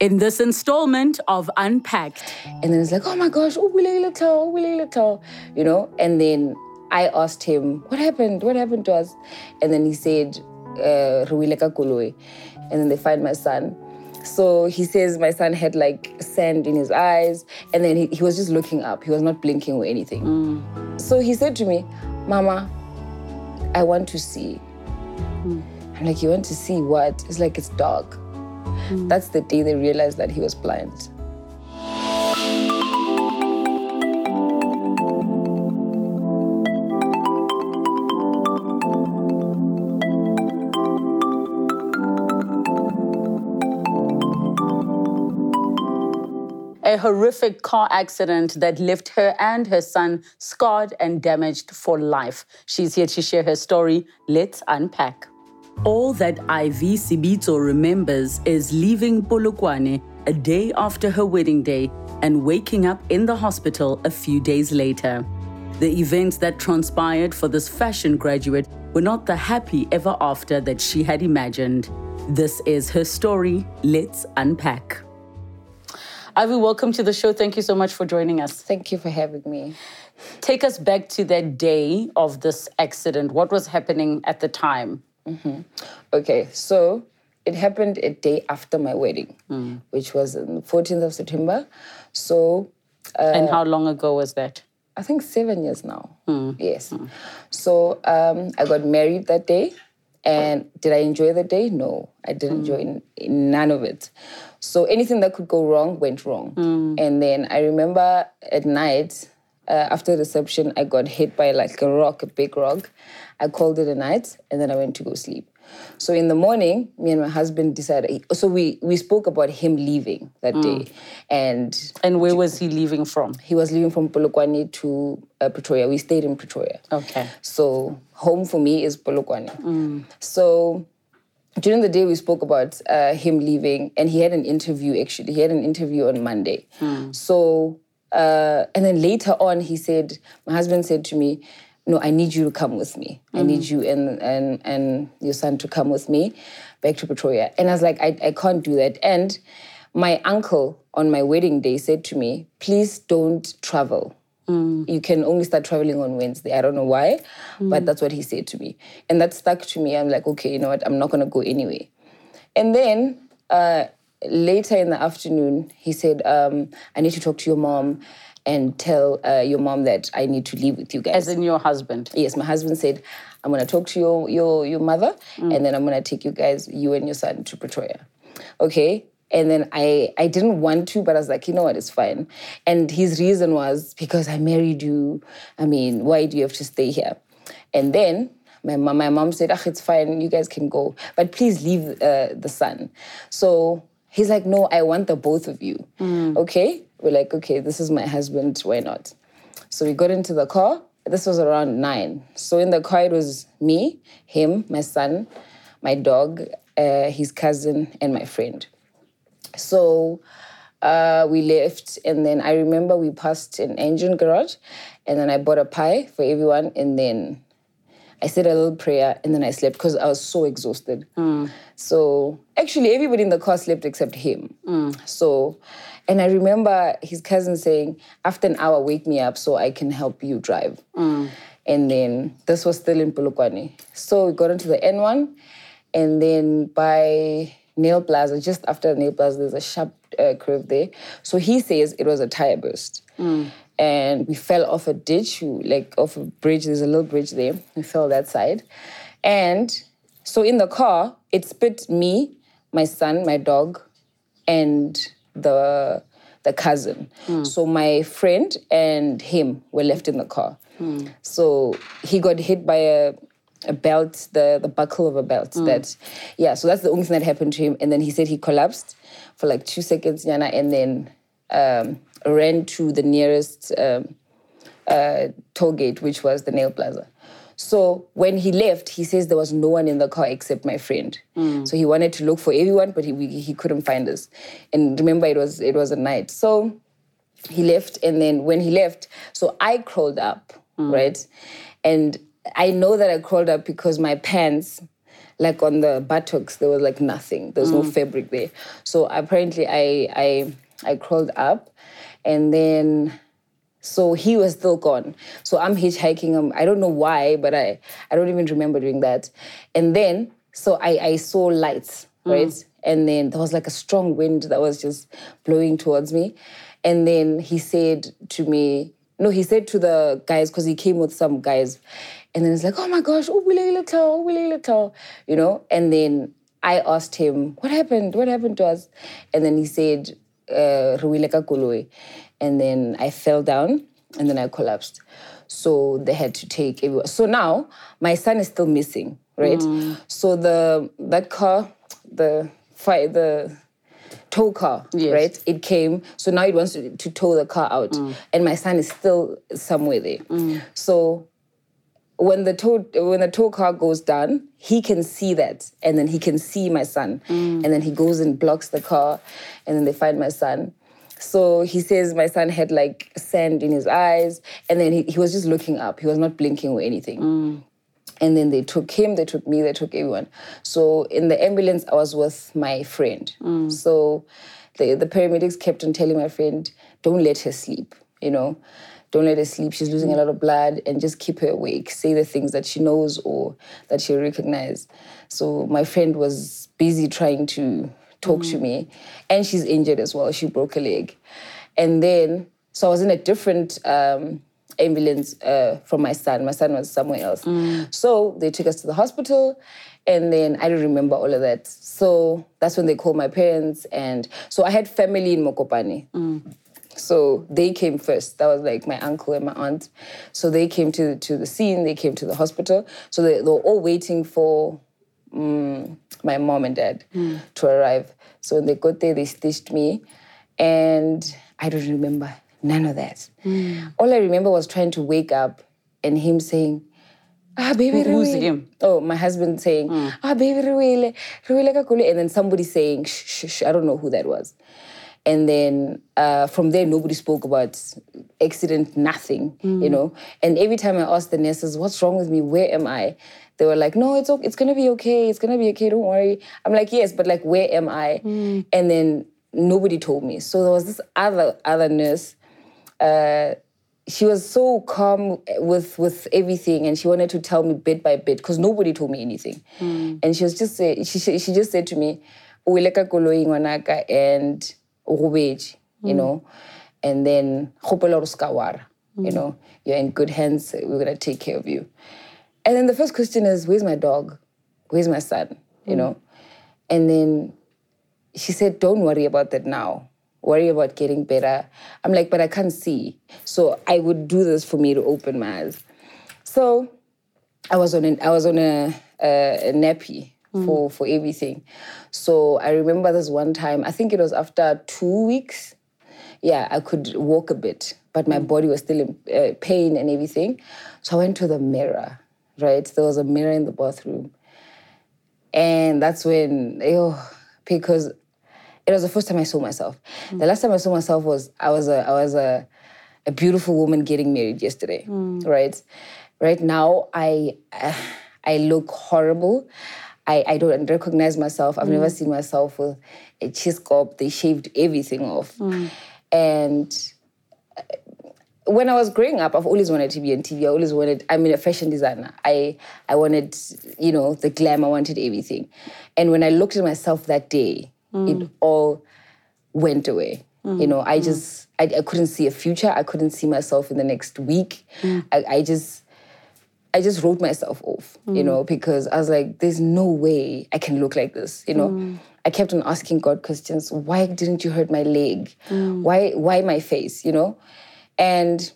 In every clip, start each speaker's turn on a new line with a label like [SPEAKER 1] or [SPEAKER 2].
[SPEAKER 1] In this installment of Unpacked,
[SPEAKER 2] And then it's like, oh my gosh, oh, oh, you know? And then I asked him, what happened? What happened to us? And then he said, uh, Ruileka And then they find my son. So he says my son had like sand in his eyes. And then he, he was just looking up. He was not blinking or anything. So he said to me, Mama, I want to see. I'm like, you want to see what? It's like, it's dark. Hmm. That's the day they realized that he was blind.
[SPEAKER 1] a horrific car accident that left her and her son scarred and damaged for life. She's here to share her story. Let's unpack. All that Ivy Sibito remembers is leaving Polokwane a day after her wedding day and waking up in the hospital a few days later. The events that transpired for this fashion graduate were not the happy ever after that she had imagined. This is her story. Let's unpack. Ivy, welcome to the show. Thank you so much for joining us.
[SPEAKER 2] Thank you for having me.
[SPEAKER 1] Take us back to that day of this accident. What was happening at the time? Mm-hmm.
[SPEAKER 2] Okay, so it happened a day after my wedding, mm. which was on the 14th of September. So uh,
[SPEAKER 1] and how long ago was that?
[SPEAKER 2] I think seven years now. Mm. Yes. Mm. So um, I got married that day. And did I enjoy the day? No, I didn't enjoy n- none of it. So anything that could go wrong went wrong. And then I remember at night, uh, after reception, I got hit by like a rock, a big rock. I called it a night, and then I went to go sleep. So in the morning, me and my husband decided. So we we spoke about him leaving that day, and
[SPEAKER 1] And where was he leaving from?
[SPEAKER 2] he was leaving from Polokwane to uh, Pretoria. We stayed in Pretoria.
[SPEAKER 1] Okay.
[SPEAKER 2] So home for me is Polokwane. So during the day we spoke about uh, him leaving, and he had an interview. Actually, he had an interview on Monday. So uh, and then later on, he said, my husband said to me, "No, I need you to come with me. I need you and and and your son to come with me back to Pretoria." And I was like, "I I can't do that." And my uncle on my wedding day said to me, "Please don't travel." you can only start traveling on Wednesday. I don't know why, but that's what he said to me. And that stuck to me. I'm like, okay, you know what? I'm not going to go anyway. And then uh, later in the afternoon, he said, um, I need to talk to your mom and tell uh, your mom that I need to leave with you guys.
[SPEAKER 1] As in your husband.
[SPEAKER 2] Yes, my husband said, I'm gonna talk to your your your mother, and then I'm gonna take you guys, you and your son, to Pretoria. Okay. And then I I didn't want to, but I was like, you know what, it's fine. And his reason was because I married you. I mean, why do you have to stay here? And then my mom, my mom said, ah, it's fine, you guys can go, but please leave uh, the son. So he's like, no, I want the both of you. Okay. We're like, okay, this is my husband. Why not? So we got into the car. This was around nine. So in the car, it was me, him, my son, my dog, uh, his cousin, and my friend. So uh, we left, and then I remember we passed an Engen garage, and then I bought a pie for everyone, and then I said a little prayer, and then I slept because I was so exhausted. So actually, everybody in the car slept except him. So, and I remember his cousin saying, "After an hour, wake me up so I can help you drive." And then this was still in Polokwane. So we got into the N1, and then by Nyl Plaza, just after Nyl Plaza, there's a sharp uh, curve there. So he says it was a tire burst. And we fell off a ditch, like off a bridge. There's a little bridge there. We fell that side. And so in the car, it spit me, my son, my dog, and the the cousin. Hmm. So my friend and him were left in the car. Hmm. So he got hit by a a belt, the the buckle of a belt. Hmm. That yeah. So that's the only thing that happened to him. And then he said he collapsed for like two seconds, Yana, and then um, ran to the nearest um, uh, toll gate, which was the Nyl Plaza. So when he left, he says there was no one in the car except my friend. So he wanted to look for everyone, but he we- he couldn't find us. And remember, it was it was a night. So he left, and then when he left, so I crawled up, right, and I know that I crawled up because my pants, like on the buttocks, there was like nothing. there's was no fabric there. So apparently, I I I crawled up, and then so he was still gone. So I'm hitchhiking. Um, I don't know why, but I I don't even remember doing that. And then so I I saw lights, right? And then there was like a strong wind that was just blowing towards me. And then he said to me, no, he said to the guys because he came with some guys, and then it's like, oh my gosh, oh Willie little, oh Willie little, you know. And then I asked him, what happened? What happened to us? And then he said, uh, "Ruwile ka and then I fell down, and then I collapsed. So they had to take everyone. So now my son is still missing, right? Mm. So the that car, the fire, the tow car,
[SPEAKER 1] Yes.
[SPEAKER 2] right? It came. So now it wants to, to tow the car out, mm. and my son is still somewhere there. Mm. So when the tow when the tow car goes down, he can see that, and then he can see my son, mm. and then he goes and blocks the car, and then they find my son. So he says my son had like sand in his eyes, and then he, he was just looking up. He was not blinking or anything. Mm. And then they took him, they took me, they took everyone. So in the ambulance, I was with my friend. Mm. So the, the paramedics kept on telling my friend, don't let her sleep, you know. Don't let her sleep. She's losing a lot of blood and just keep her awake. Say the things that she knows or that she'll recognize. So my friend was busy trying to talk to me. And she's injured as well. She broke a leg. And then, so I was in a different um, ambulance uh, from my son. My son was somewhere else. So they took us to the hospital, and then I don't remember all of that. So that's when they called my parents, and so I had family in Mokopane. So they came first. That was like my uncle and my aunt. So they came to to the scene. They came to the hospital. So they, they were all waiting for mm, my mom and dad to arrive. So when they got there, they stitched me, and I don't remember none of that. All I remember was trying to wake up and him saying, "Ah, baby,
[SPEAKER 1] Who- who's
[SPEAKER 2] Ruwile."
[SPEAKER 1] him?
[SPEAKER 2] Oh, my husband saying, "Ah, baby, Ruwile kakule," and then somebody saying, "Shh, shh, shh." I don't know who that was. And then uh, from there, nobody spoke about accident, nothing, you know. And every time I asked the nurses, "What's wrong with me? Where am I?" They were like, "No, it's okay. It's gonna be okay. It's gonna be okay. Don't worry." I'm like, "Yes, but like, where am I?" And then nobody told me. So there was this other other nurse. Uh, she was so calm with with everything, and she wanted to tell me bit by bit because nobody told me anything. And she was just say, she she just said to me, "Uweleka koloi ngwanaka and urubetše," you mm. know, and then "Kgopela hore o ska you mm. know, you're in good hands. We're gonna take care of you. And then the first question is, "Where's my dog? Where's my son?" You mm. know, and then she said, Don't worry about that now. Worry about getting better. I'm like, But I can't see. So I would do this for me to open my eyes. So I was on, an, I was on a, a, a nappy for, mm. for everything. So I remember this one time, I think it was after two weeks. Yeah, I could walk a bit, but my mm. body was still in uh, pain and everything. So I went to the mirror, right? There was a mirror in the bathroom. And that's when, ew, because it was the first time I saw myself. Mm. The last time I saw myself was I was a I was a, a beautiful woman getting married yesterday, right? Right now I I look horrible. I, I don't recognize myself. I've never mm. seen myself with a cheese cup. They shaved everything off. Mm. And uh, when I was growing up, I've always wanted to be on TV. I always wanted, I'm a fashion designer. I I wanted, you know, the glam, I wanted everything. And when I looked at myself that day, mm. it all went away. You know, I just I, I couldn't see a future. I couldn't see myself in the next week. I, I just I just wrote myself off, you know, mm. because I was like, there's no way I can look like this, you know. Mm. I kept on asking God questions. Why didn't you hurt my leg? Mm. Why why my face, you know? And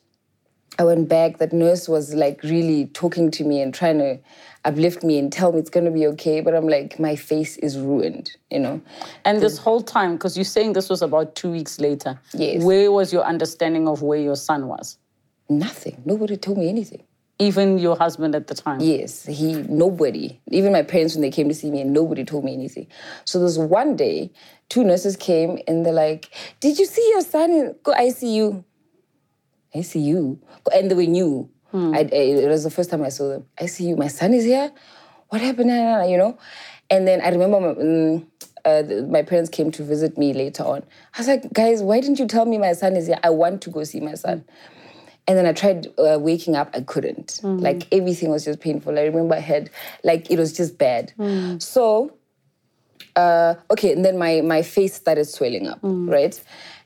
[SPEAKER 2] I went back. That nurse was like really talking to me and trying to uplift me and tell me it's gonna be okay. But I'm like, my face is ruined, you know.
[SPEAKER 1] And this whole time, because you're saying this was about two weeks later,
[SPEAKER 2] Yes.
[SPEAKER 1] where was your understanding of where your son was?
[SPEAKER 2] Nothing. Nobody told me anything.
[SPEAKER 1] Even your husband at the time?
[SPEAKER 2] Yes, he nobody, even my parents when they came to see me, and nobody told me anything. So there's one day, two nurses came and they're like, "Did you see your son in go ICU?" ICU, and they were new. I, I- it was the first time I saw them. ICU, my son is here. what happened? You know? And then I remember my, mm, uh, my parents came to visit me later on. I was like, guys, why didn't you tell me my son is here? I want to go see my son. And then I tried uh, waking up, I couldn't. Like everything was just painful. I remember I had, like, it was just bad. So, uh, okay, and then my, my face started swelling up, right?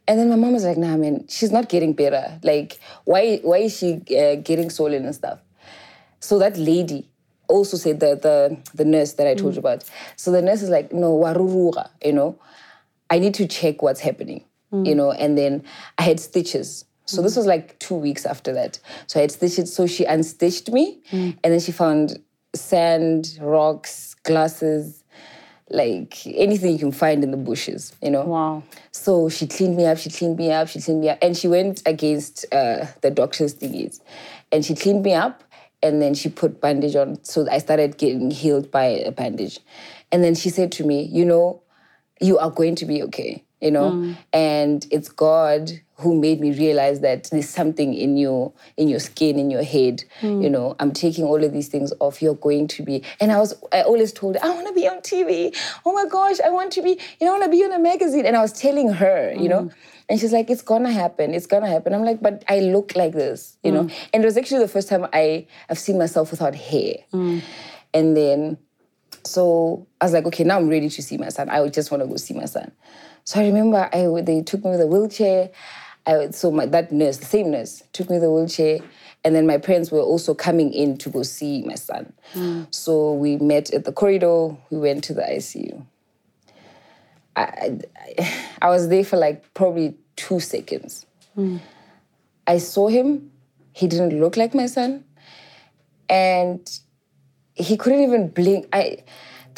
[SPEAKER 2] And then my mom was like, nah, man, she's not getting better. Like, why, why is she uh, getting swollen and stuff? So that lady also said the the the nurse that I told you about. So the nurse is like, no, warurura, you know, I need to check what's happening, you know. And then I had stitches. So this was like two weeks after that. So I had stitches. So she unstitched me, and then she found sand, rocks, glasses, like anything you can find in the bushes, you know.
[SPEAKER 1] Wow.
[SPEAKER 2] So she cleaned me up, she cleaned me up, she cleaned me up. And she went against uh, the doctor's thingies. And she cleaned me up and then she put bandage on. So I started getting healed by a bandage. And then she said to me, you know, you are going to be okay, you know? And it's God who made me realize that there's something in your in your skin, in your head. Hmm. You know, I'm taking all of these things off. You're going to be. And I was I always told her, I want to be on TV. Oh my gosh, I want to be, you know, I want to be on a magazine. And I was telling her, you know. Hmm. And she's like, it's gonna happen. It's gonna happen. I'm like, but I look like this, you know. Hmm. And it was actually the first time I I've seen myself without hair. And then so I was like, okay, now I'm ready to see my son. I just want to go see my son. So I remember I they took me with a wheelchair. I, so my, that nurse, the same nurse, took me a wheelchair. And then my parents were also coming in to go see my son. Hmm. So we met at the corridor. We went to the ICU. I, I, I was there for like probably two seconds. Hmm. I saw him. He didn't look like my son. And he couldn't even blink. I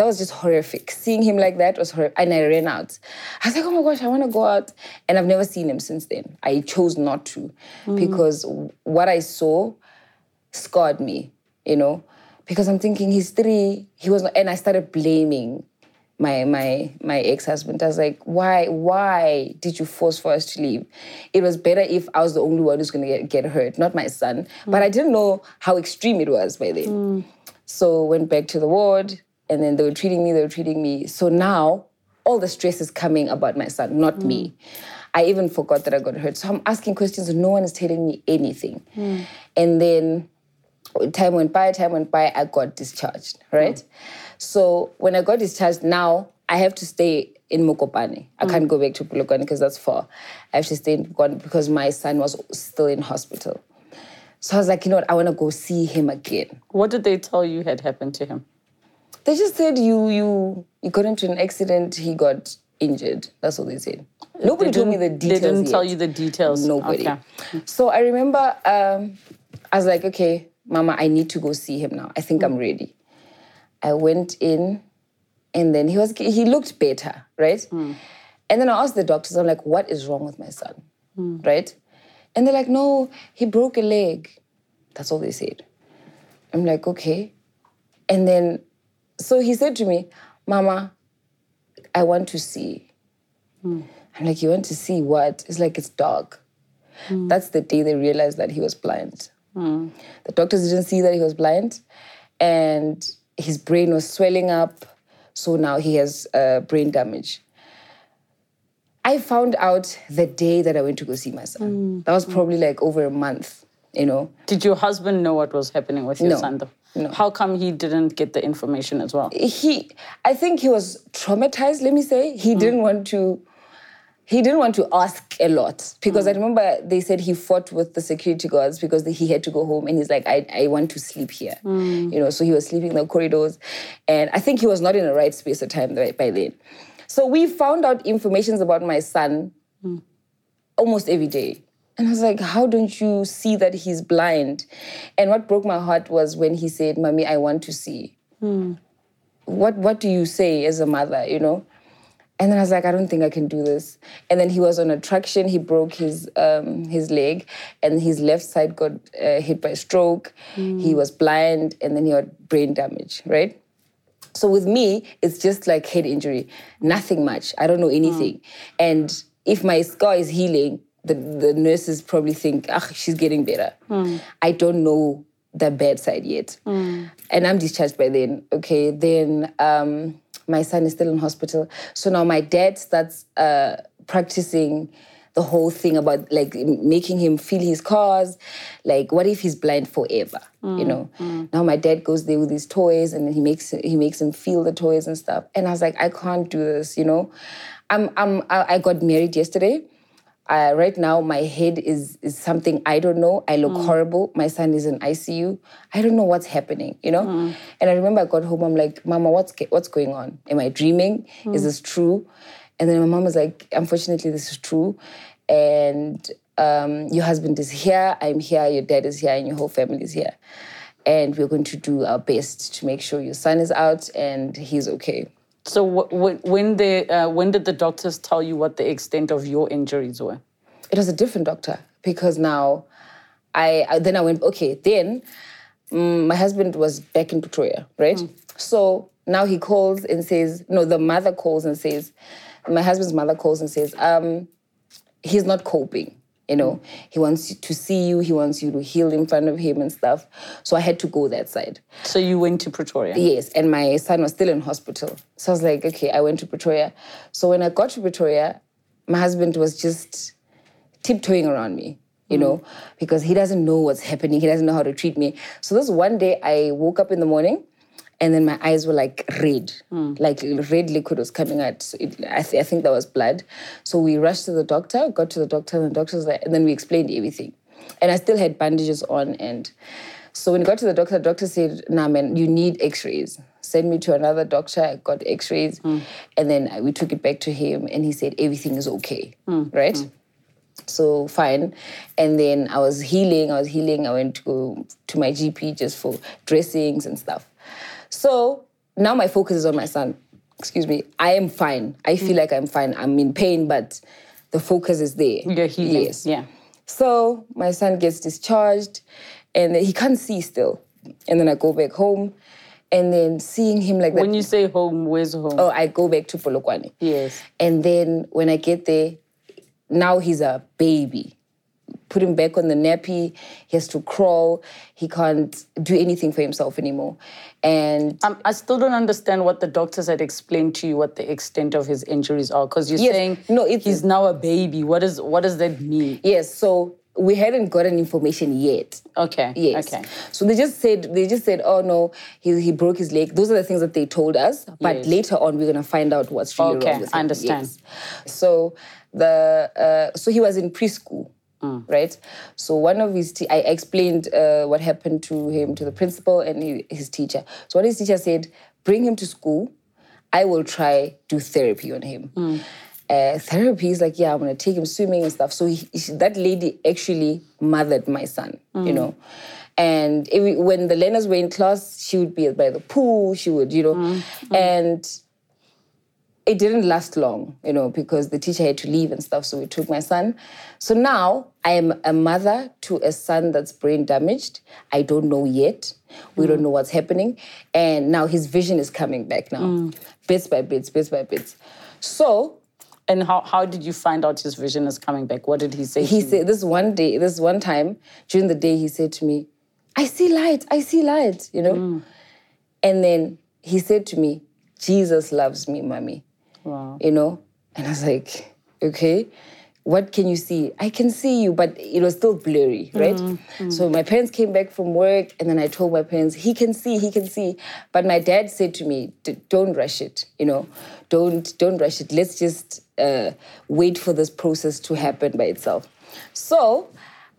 [SPEAKER 2] that was just horrific. Seeing him like that was horrific. And I ran out. I was like, oh my gosh, I want to go out. And I've never seen him since then. I chose not to mm. because what I saw scarred me, you know, because I'm thinking he's three. He was, not, and I started blaming my my my ex-husband. I was like, why why did you force for us to leave? It was better if I was the only one who's gonna get, get hurt, not my son. But mm. I didn't know how extreme it was by then. Mm. So went back to the ward, and then they were treating me. They were treating me. So now all the stress is coming about my son, not me. Mm. I even forgot that I got hurt. So I'm asking questions, and no one is telling me anything. Mm. And then time went by, time went by, I got discharged, right? Mm. So when I got discharged, now I have to stay in Mokopane. I can't go back to Polokwane because that's far. I have to stay in Polokwane because my son was still in hospital. So I was like, you know what, I want to go see him again.
[SPEAKER 1] What did they tell you had happened to him?
[SPEAKER 2] They just said you you you got into an accident, he got injured. That's what they said. Nobody
[SPEAKER 1] They
[SPEAKER 2] told me the details.
[SPEAKER 1] They didn't tell you the details.
[SPEAKER 2] Nobody.
[SPEAKER 1] Okay.
[SPEAKER 2] So I remember um, I was like, okay, Mama, I need to go see him now. I think I'm ready. I went in, and then he was he looked better, right? And then I asked the doctors, I'm like, what is wrong with my son, right? And they're like, no, he broke a leg. That's all they said. I'm like, okay. And then, so he said to me, Mama, I want to see. Hmm. I'm like, you want to see what? It's like, it's dark. Hmm. That's the day they realized that he was blind. Hmm. The doctors didn't see that he was blind, and his brain was swelling up. So now he has uh, brain damage. I found out the day that I went to go see my son. That was probably like over a month, you know.
[SPEAKER 1] Did your husband know what was happening with your
[SPEAKER 2] No.
[SPEAKER 1] son, though?
[SPEAKER 2] No.
[SPEAKER 1] How come he didn't get the information as well?
[SPEAKER 2] He, I think he was traumatized. Let me say he hmm. didn't want to. He didn't want to ask a lot because hmm. I remember they said he fought with the security guards because he had to go home and he's like, I, I want to sleep here. Hmm. You know, so he was sleeping in the corridors. And I think he was not in the right space at time by then. So we found out information about my son almost every day. And I was like, how don't you see that he's blind? And what broke my heart was when he said, Mommy, I want to see. What what do you say as a mother, you know? And then I was like, I don't think I can do this. And then he was on a traction. He broke his um, his leg, and his left side got uh, hit by a stroke. He was blind, and then he had brain damage. Right. So with me, it's just like head injury, nothing much. I don't know anything. And if my scar is healing, the, the nurses probably think, ah, she's getting better. I don't know the bad side yet. And I'm discharged by then. Okay, then um, my son is still in hospital. So now my dad starts uh, practicing the whole thing about like making him feel his cause. Like, what if he's blind forever? You know. Now my dad goes there with his toys and he makes he makes him feel the toys and stuff. And I was like, I can't do this. You know. I'm I'm I got married yesterday. Uh, right now, my head is is something I don't know. I look horrible. My son is in ICU. I don't know what's happening, you know. And I remember I got home. I'm like, Mama, what's what's going on? Am I dreaming? Is this true? And then my mom was like, Unfortunately, this is true. And um, your husband is here. I'm here. Your dad is here, and your whole family is here. And we're going to do our best to make sure your son is out and he's okay.
[SPEAKER 1] So wh- wh- when they uh, when did the doctors tell you what the extent of your injuries were?
[SPEAKER 2] it was a different doctor because now I, I then I went okay then mm, my husband was back in Pretoria right? So now he calls and says no the mother calls and says my husband's mother calls and says um he's not coping you know he wants to see you he wants you to heal in front of him and stuff so I had to go that side
[SPEAKER 1] So you went to Pretoria.
[SPEAKER 2] Yes, and my son was still in hospital. So I was like, okay, I went to Pretoria. So when I got to Pretoria, my husband was just tiptoeing around me, you mm. know, because he doesn't know what's happening. He doesn't know how to treat me. So this one day I woke up in the morning and then my eyes were like red, hmm. like red liquid was coming out. So it, I, th- I think that was blood. So we rushed to the doctor, got to the doctor, and the doctor was like, and then we explained everything. And I still had bandages on. And so when we got to the doctor, the doctor said, nah, man, you need x rays. Send me to another doctor. I got x rays. Hmm. And then I- we took it back to him, and he said, everything is okay, hmm. right? So fine. And then I was healing, I was healing. I went to go to my GP just for dressings and stuff. So now my focus is on my son. Excuse me. I am fine. I feel like I'm fine. I'm in pain, but the focus is there.
[SPEAKER 1] You're healing.
[SPEAKER 2] Yes.
[SPEAKER 1] Yeah.
[SPEAKER 2] So my son gets discharged and he can't see still. And then I go back home and then seeing him like that.
[SPEAKER 1] When you say home, where's home?
[SPEAKER 2] oh, I go back to Polokwane.
[SPEAKER 1] Yes.
[SPEAKER 2] And then when I get there, now he's a baby. Put him back on the nappy. He has to crawl. He can't do anything for himself anymore. And
[SPEAKER 1] Um, I still don't understand what the doctors had explained to you what the extent of his injuries are because you're
[SPEAKER 2] Yes.
[SPEAKER 1] saying
[SPEAKER 2] No,
[SPEAKER 1] he's now a baby. What is what does that mean?
[SPEAKER 2] yes, so we hadn't gotten information yet.
[SPEAKER 1] Okay.
[SPEAKER 2] Yes.
[SPEAKER 1] Okay.
[SPEAKER 2] So they just said they just said, oh no, he, he broke his leg. Those are the things that they told us. But
[SPEAKER 1] Yes.
[SPEAKER 2] later on, we're gonna find out what's really
[SPEAKER 1] Okay,
[SPEAKER 2] wrong with him.
[SPEAKER 1] I understand.
[SPEAKER 2] Yes. So the uh, so he was in preschool.
[SPEAKER 1] Mm.
[SPEAKER 2] Right, so one of his, te- I explained uh, what happened to him to the principal and he, his teacher. So what his teacher said, bring him to school. I will try do therapy on him.
[SPEAKER 1] Mm.
[SPEAKER 2] Uh, therapy is like, yeah, I'm gonna take him swimming and stuff. So he, he- that lady actually mothered my son,
[SPEAKER 1] Mm.
[SPEAKER 2] you know. And every, when the learners were in class, she would be by the pool. She would, you know,
[SPEAKER 1] Mm.
[SPEAKER 2] and it didn't last long, you know, because the teacher had to leave and stuff. So we took my son. So now I am a mother to a son that's brain damaged. I don't know yet. We don't mm. know what's happening. And now his vision is coming back now, mm. bits by bits, bits by bits. So
[SPEAKER 1] And how, how did you find out his vision is coming back? What did he say?
[SPEAKER 2] he said this one day, this one time during the day, he said to me, I see light, I see light, you know? Mm. And then he said to me, Jesus loves me, mommy.
[SPEAKER 1] Wow.
[SPEAKER 2] you know? And I was like, okay, what can you see? I can see you, but it was still blurry, right? So my parents came back from work, and then I told my parents, he can see, he can see. But my dad said to me, "D- don't rush it, you know? Don't, don't rush it. Let's just uh, wait for this process to happen by itself. So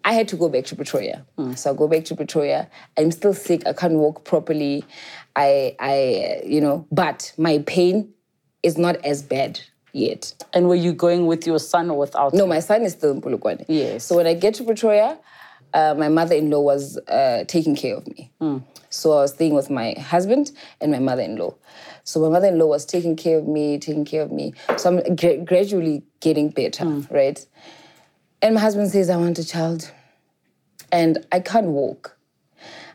[SPEAKER 2] I had to go back to Pretoria. So I go back to Pretoria. I'm still sick. I can't walk properly. I, I, uh, you know, but my pain is not as bad yet.
[SPEAKER 1] And were you going with your son or without?
[SPEAKER 2] No, my son is still in Polokwane.
[SPEAKER 1] Yes.
[SPEAKER 2] So when I get to Pretoria, uh, my mother-in-law was uh, taking care of me. So I was staying with my husband and my mother-in-law. So my mother-in-law was taking care of me, taking care of me. So I'm gra- gradually getting better, right? And my husband says, I want a child. And I can't walk.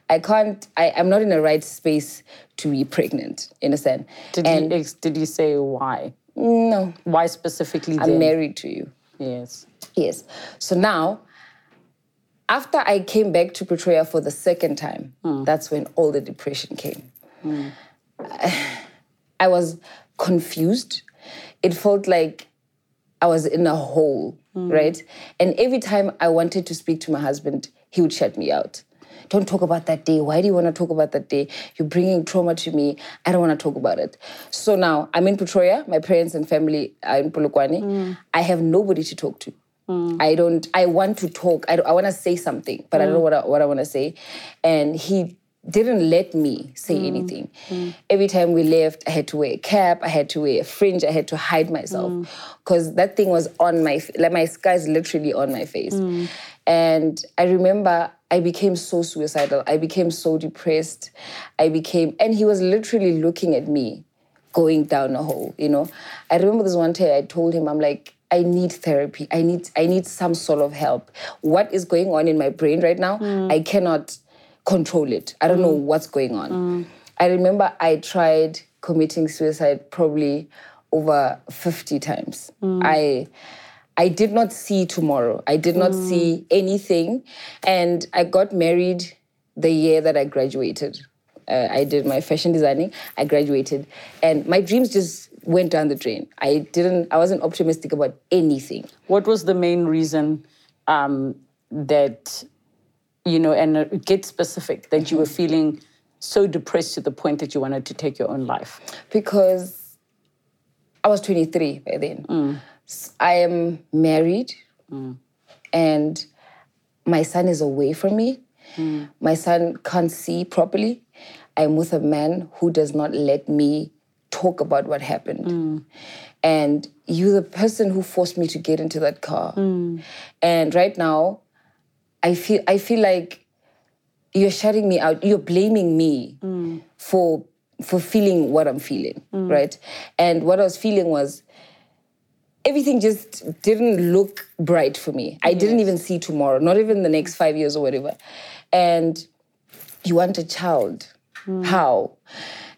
[SPEAKER 2] I can't, I, I'm not in the right space to be pregnant, in a sense.
[SPEAKER 1] Did
[SPEAKER 2] and
[SPEAKER 1] ex- did he say why?
[SPEAKER 2] no,
[SPEAKER 1] Why specifically
[SPEAKER 2] I'm
[SPEAKER 1] then?
[SPEAKER 2] married to you.
[SPEAKER 1] Yes.
[SPEAKER 2] Yes. So now after I came back to Pretoria for the second time, hmm. that's when all the depression came. Hmm. I was confused. It felt like I was in a hole, hmm. right? And every time I wanted to speak to my husband, he would shut me out. Don't talk about that day. Why do you want to talk about that day? You're bringing trauma to me. I don't want to talk about it. So now I'm in Pretoria. My parents and family are in Polokwane. Mm. I have nobody to talk to. Mm. I don't. I want to talk. I, I want to say something, but I don't mm. know what I, what I want to say. And he didn't let me say mm. anything. Mm. Every time we left, I had to wear a cap. I had to wear a fringe. I had to hide myself mm. because that thing was on my like my sky's literally on my face. And I remember I became so suicidal. I became so depressed. I became, and he was literally looking at me going down a hole, you know. I remember this one day I told him, I'm like, I need therapy. I need I need some sort of help. What is going on in my brain right now? I cannot control it. I don't know what's going on. I remember I tried committing suicide probably over 50 times. I I did not see tomorrow. I did not see anything. And I got married the year that I graduated. Uh, I did my fashion designing. I graduated, and my dreams just went down the drain. I didn't. I wasn't optimistic about anything.
[SPEAKER 1] What was the main reason um, that, you know, and get specific, that you were feeling so depressed to the point that you wanted to take your own life?
[SPEAKER 2] because I was 23 by then. Mm. I am married mm. and my son is away from me. Mm. My son can't see properly. I'm with a man who does not let me talk about what happened. And you're the person who forced me to get into that car. And right now, I feel I feel like you're shutting me out. You're blaming me for for feeling what I'm feeling, right? And what I was feeling was everything just didn't look bright for me. I didn't even see tomorrow, not even the next five years or whatever. And you want a child. Hmm. How?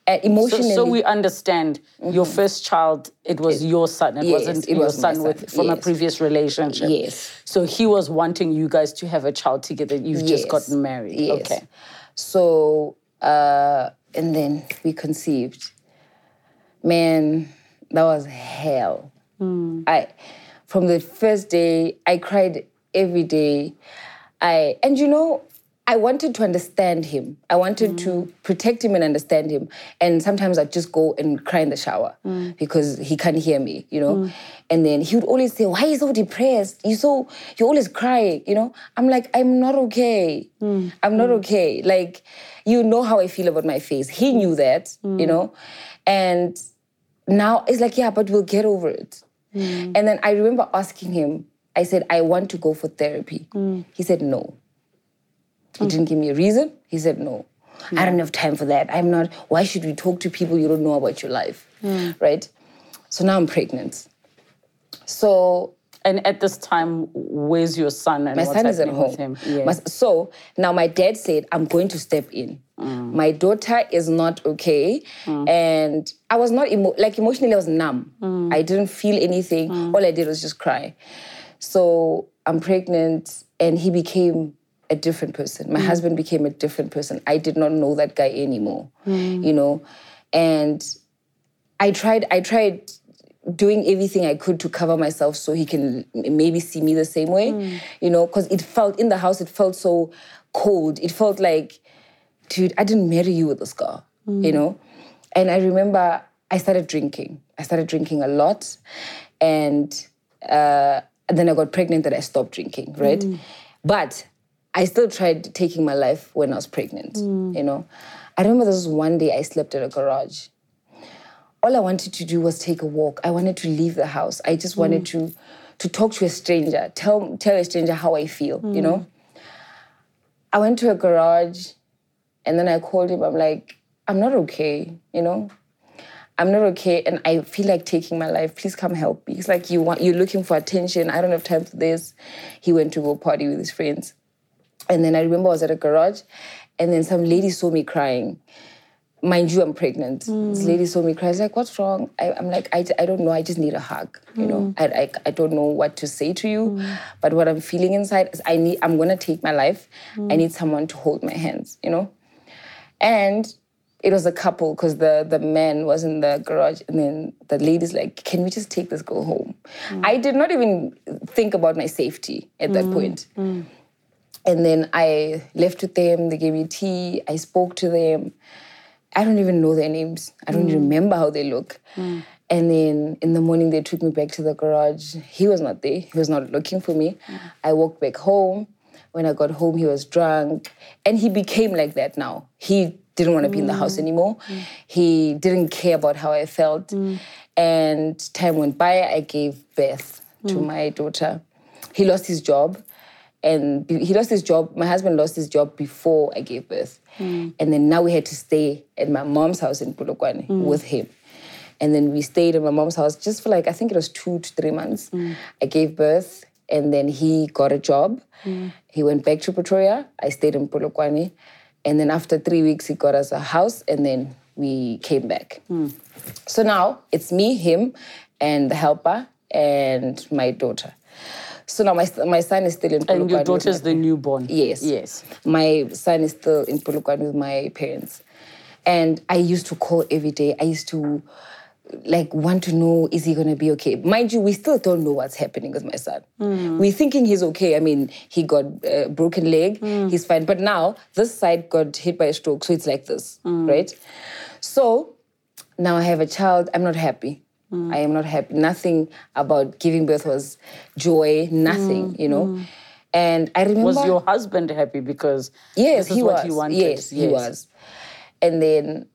[SPEAKER 2] Uh,
[SPEAKER 1] so,
[SPEAKER 2] emotionally.
[SPEAKER 1] so we understand your mm-hmm. first child, it was your son. It
[SPEAKER 2] Yes,
[SPEAKER 1] wasn't
[SPEAKER 2] it
[SPEAKER 1] your
[SPEAKER 2] was my
[SPEAKER 1] son with
[SPEAKER 2] son.
[SPEAKER 1] from a previous relationship.
[SPEAKER 2] Yes.
[SPEAKER 1] So he was wanting you guys to have a child together. You've just gotten married.
[SPEAKER 2] Yes.
[SPEAKER 1] Okay.
[SPEAKER 2] So, uh, and then we conceived. Man, that was hell. Hmm. I, from the first day, I cried every day. I, and you know, I wanted to understand him. I wanted to mm. protect him and understand him. And sometimes I'd just go and cry in the shower mm. because he can't hear me, you know. Mm. And then he would always say, "Why are you so depressed? You so you're always crying," you know. I'm like, I'm not okay. I'm not okay. Like, you know how I feel about my face. He knew that, you know, and now it's like, yeah, but we'll get over it. And then I remember asking him. I said, I want to go for therapy. He said no. He didn't give me a reason. He said, no, I don't have time for that. I'm not, why should we talk to people you don't know about your life? Hmm. Right? So now I'm pregnant. So
[SPEAKER 1] And at this time, where's your son and
[SPEAKER 2] my son is at home.
[SPEAKER 1] him?
[SPEAKER 2] My- so now my dad said, I'm going to step in. Hmm. My daughter is not okay. Hmm. And I was not, emo- like emotionally, I was numb. I didn't feel anything. All I did was just cry. So I'm pregnant, and he became a different person. My mm. husband became a different person. I did not know that guy anymore, mm. you know? And I tried, I tried doing everything I could to cover myself so he can maybe see me the same way, mm. you know, because it felt in the house, it felt so cold. It felt like, dude, I didn't marry you with a scar, you know? And I remember I started drinking. I started drinking a lot. And, uh, and then I got pregnant and I stopped drinking, right? But I still tried taking my life when I was pregnant, mm. you know? I remember there was one day I slept at a garage all I wanted to do was take a walk. I wanted to leave the house. I just wanted mm. to to talk to a stranger, tell tell a stranger how I feel, you know? Mm. I went to a garage and then I called him. I'm like, I'm not okay, you know? I'm not okay and I feel like taking my life. Please come help me. He's like, you want you're looking for attention. I don't have time for this. He went to go party with his friends. And then I remember I was at a garage and then some lady saw me crying mind you, I'm pregnant. This lady saw me cry. She's like, what's wrong? I, I'm like, I, I don't know. I just need a hug. You know, mm. I, I, I don't know what to say to you. Mm. But what I'm feeling inside is I need, I'm going to take my life. I mm. need someone to hold my hands, you know? And it was a couple because the, the man was in the garage and then the lady's like, can we just take this girl home? I did not even think about my safety at that point. And then I left with them. They gave me tea. I spoke to them. I don't even know their names. I don't mm. even remember how they look. Mm. And then in the morning, they took me back to the garage. He was not there. He was not looking for me. Mm. I walked back home. When I got home, he was drunk. And he became like that now. He didn't want to be in the house anymore. He didn't care about how I felt. And time went by. I gave birth to my daughter. He lost his job and he lost his job. My husband lost his job before I gave birth, hmm. and then now we had to stay at my mom's house in Polokwane hmm. with him. And then we stayed at my mom's house just for like I think it was two to three months. Hmm. I gave birth, and then he got a job. He went back to Pretoria. I stayed in Polokwane, and then after three weeks, he got us a house, and then we came back. So now it's me, him, and the helper, and my daughter. So now my, my son is still in Polokwane.
[SPEAKER 1] And your daughter's the newborn.
[SPEAKER 2] Yes.
[SPEAKER 1] Yes.
[SPEAKER 2] My son is still in Polokwane with my parents. And I used to call every day. I used to like want to know is he gonna be okay? Mind you, we still don't know what's happening with my son. Hmm. We're thinking he's okay. I mean, he got a broken leg, hmm. he's fine. But now this side got hit by a stroke, so it's like this, hmm. right? So now I have a child. I'm not happy. Mm. I am not happy. Nothing about giving birth was joy. Nothing, mm, you know. Mm. And I remember
[SPEAKER 1] Was your husband happy because
[SPEAKER 2] Yes, he
[SPEAKER 1] what
[SPEAKER 2] was.
[SPEAKER 1] he wanted?
[SPEAKER 2] Yes, he was. And then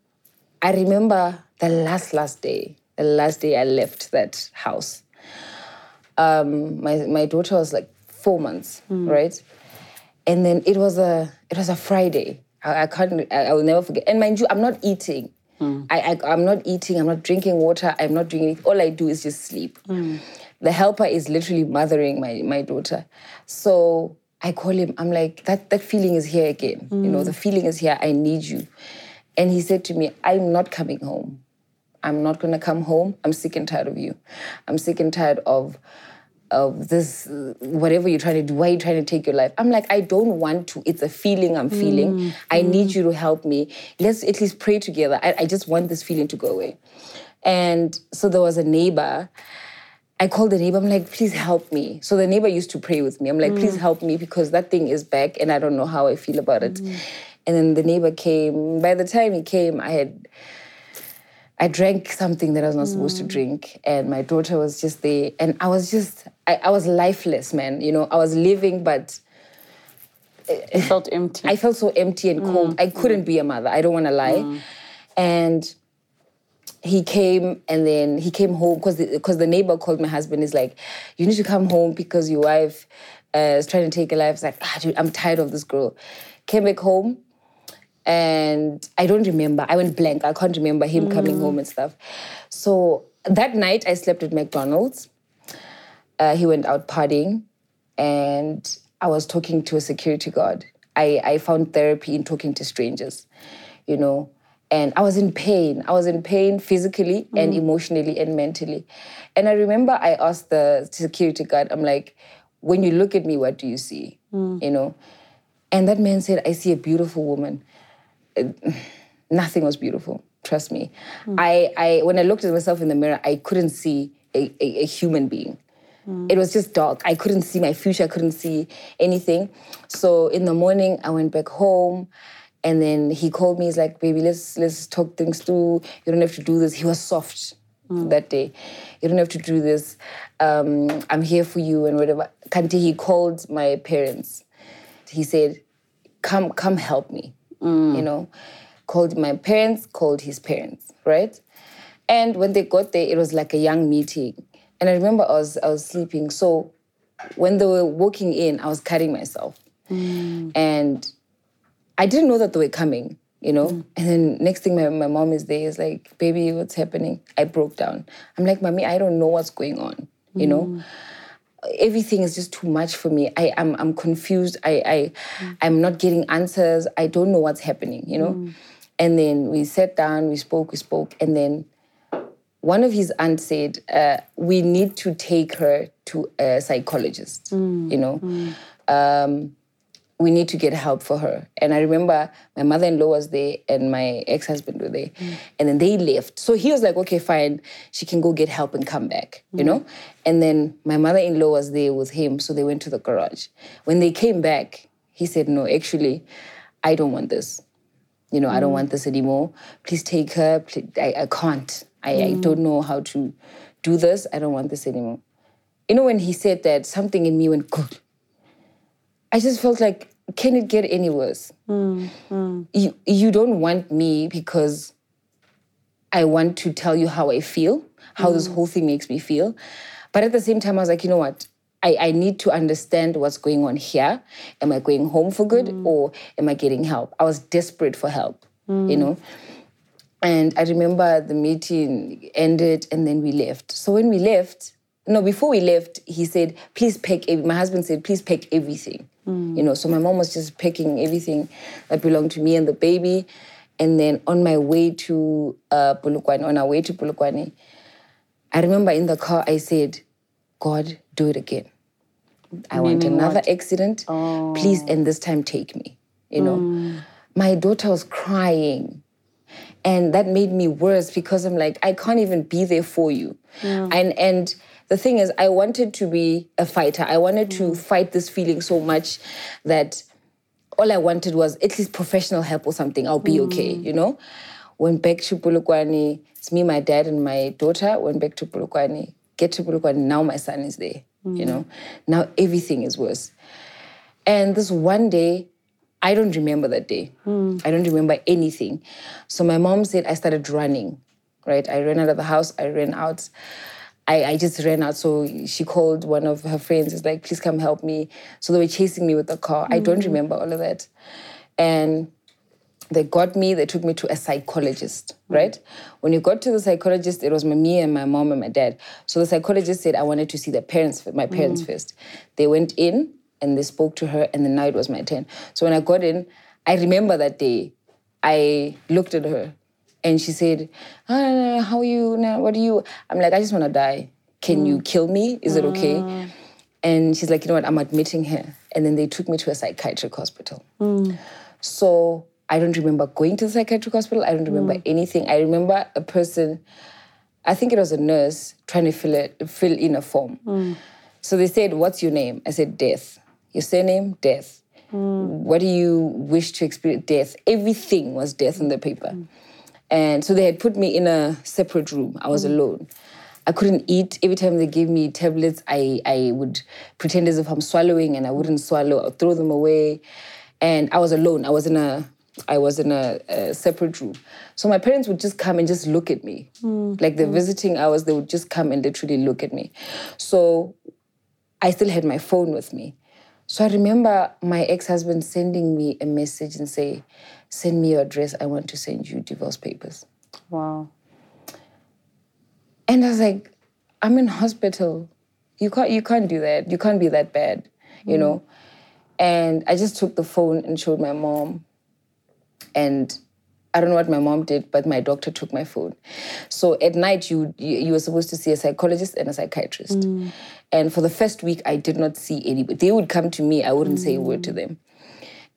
[SPEAKER 2] I remember the last last day, the last day I left that house. Um, my my daughter was like four months, right? And then it was a it was a Friday. I, I can't I, I will never forget. And mind you, I'm not eating. Mm. I, I I'm not eating. I'm not drinking water. I'm not doing anything. All I do is just sleep. Mm. The helper is literally mothering my my daughter. So I call him. I'm like that. That feeling is here again. You know, mm. the feeling is here. I need you. And he said to me, I'm not coming home. I'm not gonna come home. I'm sick and tired of you. I'm sick and tired of of this whatever you're trying to do. Why are you trying to take your life? I'm like, I don't want to. It's a feeling I'm feeling. Mm, I mm. need you to help me. Let's at least pray together. I, I just want this feeling to go away. And so there was a neighbor. I called the neighbor. I'm like, please help me. So the neighbor used to pray with me. I'm like, please mm. help me because that thing is back and I don't know how I feel about it. And then the neighbor came. By the time he came, I had I drank something that I was not supposed to drink, and my daughter was just there, and I was just, I, I was lifeless, man. You know, I was living, but
[SPEAKER 1] He felt empty.
[SPEAKER 2] I felt so empty and cold. I couldn't be a mother. I don't want to lie. And he came, and then he came home because because the, neighbor called my husband. He's like, "You need to come home because your wife uh, is trying to take a life." It's like, ah, dude, I'm tired of this girl. Came back home, and I don't remember. I went blank. I can't remember him coming home and stuff. So that night, I slept at McDonald's. Uh, he went out partying, and I was talking to a security guard. I, I found therapy in talking to strangers, you know, and I was in pain. I was in pain physically and emotionally and mentally. And I remember I asked the security guard, I'm like, when you look at me, what do you see? You know? And that man said, I see a beautiful woman nothing was beautiful. Trust me. I, I when I looked at myself in the mirror, I couldn't see a, a, a human being. It was just dark. I couldn't see my future. I couldn't see anything. So in the morning, I went back home, and then he called me. He's like, "Baby, let's let's talk things through. You don't have to do this." He was soft that day. You don't have to do this. Um, I'm here for you and whatever. Kanti, he called my parents. He said, "Come, come, help me." Mm. you know, called my parents, called his parents, right? And when they got there, it was like a young meeting. And I remember I was I was sleeping. So when they were walking in, I was cutting myself. Mm. And I didn't know that they were coming, you know? Mm. And then next thing my, my mom is there, is like, baby, what's happening? I broke down. I'm like, mommy, I don't know what's going on, you know? Everything is just too much for me. I am I'm, I'm confused. I I I'm not getting answers. I don't know what's happening, you know? And then we sat down, we spoke, we spoke, and then one of his aunts said, uh, "We need to take her to a psychologist. You know, um, we need to get help for her." And I remember my mother-in-law was there and my ex-husband were there, mm. and then they left. So he was like, "Okay, fine, she can go get help and come back." You mm. know, and then my mother-in-law was there with him, so they went to the garage. When they came back, he said, "No, actually, I don't want this." you know, I don't mm. want this anymore. Please take her. Please, I, I can't. I, I don't know how to do this. I don't want this anymore. You know, when he said that, something in me went, good. I just felt like, can it get any worse? Mm, mm. You, you don't want me because I want to tell you how I feel, how this mm. whole thing makes me feel. But at the same time, I was like, you know what? I, I need to understand what's going on here. Am I going home for good or am I getting help? I was desperate for help, you know? And I remember the meeting ended and then we left. So when we left, no, before we left, he said, please pack, my husband said, please pack everything. You know, so my mom was just packing everything that belonged to me and the baby. And then on my way to uh, Polokwane, on our way to Polokwane, I remember in the car, I said, God, do it again. I want another
[SPEAKER 1] what?
[SPEAKER 2] accident. Please, and this time take me. You know, my daughter was crying. And that made me worse because I'm like, I can't even be there for you. And and the thing is, I wanted to be a fighter. I wanted to mm. fight this feeling so much that all I wanted was at least professional help or something. I'll be mm. okay, you know? Went back to Polokwane. It's me, my dad, and my daughter. Went back to Polokwane. Get to Polokwane. Now my son is there, you know? Mm. Now everything is worse. And this one day, I don't remember that day. I don't remember anything. So my mom said I started running, right? I ran out of the house, I ran out. I, I just ran out. So she called one of her friends, is like, please come help me. So they were chasing me with the car. I don't mm. remember all of that. And they got me, they took me to a psychologist, mm. right? When you got to the psychologist, it was me and my mom and my dad. So the psychologist said I wanted to see the parents, my parents mm. first. They went in and they spoke to her, and then now it was my turn. So when I got in, I remember that day, I looked at her and she said, ah, How are you now? What do you? I'm like, I just want to die. Can you mm. kill me? Is it okay? Mm. And she's like, You know what? I'm admitting her. And then they took me to a psychiatric hospital. Mm. So I don't remember going to the psychiatric hospital. I don't remember anything. I remember a person, I think it was a nurse, trying to fill it, fill in a form. So they said, "What's your name?" I said, "Death." Your surname, Death. What do you wish to experience? Death. Everything was death in the paper. And so they had put me in a separate room. I was mm. alone. I couldn't eat. Every time they gave me tablets, I, I would pretend as if I'm swallowing and I wouldn't swallow. I would throw them away. And I was alone. I was in a I was in a, a separate room. So my parents would just come and just look at me. Mm. Like the mm. visiting hours, they would just come and literally look at me. So I still had my phone with me. So I remember my ex-husband sending me a message and say, send me your address. I want to send you divorce papers.
[SPEAKER 1] Wow.
[SPEAKER 2] And I was like, I'm in hospital. You can't you can't do that. You can't be that bad, you mm. know? And I just took the phone and showed my mom. And I don't know what my mom did, but my doctor took my phone. So at night, you you, were supposed to see a psychologist and a psychiatrist. Mm. And for the first week, I did not see anybody. They would come to me. I wouldn't say a word to mm. them.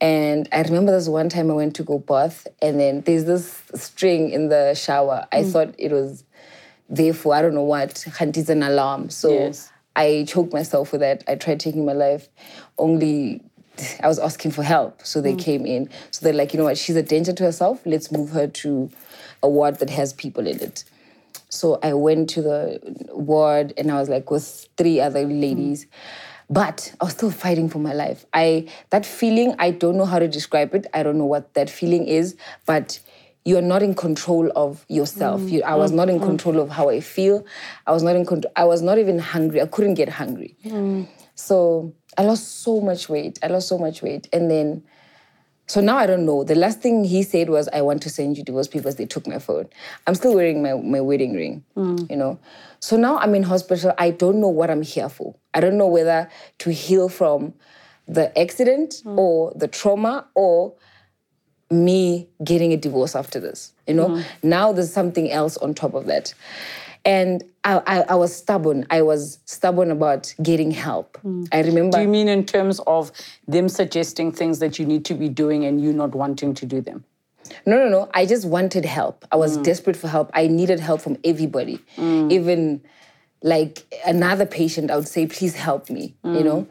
[SPEAKER 2] And I remember this one time I went to go bath, and then there's this string in the shower. I mm. thought it was there for I don't know what. It's an alarm. So
[SPEAKER 1] Yes.
[SPEAKER 2] I choked myself with that. I tried taking my life. Only I was asking for help. So they mm. came in. So they're like, you know what, she's a danger to herself. Let's move her to a ward that has people in it. So I went to the ward and I was like with three other mm. ladies. But I was still fighting for my life. I that feeling, I don't know how to describe it. I don't know what that feeling is, but you are not in control of yourself. Mm. You, I was not in control of how I feel. I was not in control. I was not even hungry. I couldn't get hungry. So I lost so much weight. I lost so much weight. And then, so now I don't know. The last thing he said was, I want to send you divorce papers. They took my phone. I'm still wearing my, my wedding ring, you know. So now I'm in hospital. I don't know what I'm here for. I don't know whether to heal from the accident or the trauma or me getting a divorce after this. You know,
[SPEAKER 1] Mm-hmm.
[SPEAKER 2] now there's something else on top of that. And I, I, I was stubborn. I was stubborn about getting help. Mm. I remember.
[SPEAKER 1] Mm. Do you mean in terms of them suggesting things that you need to be doing and you not wanting to do them?
[SPEAKER 2] No, no, no. I just wanted help. I was mm. desperate for help. I needed help from everybody. Mm. Even like another patient, I would say, please help me, you know?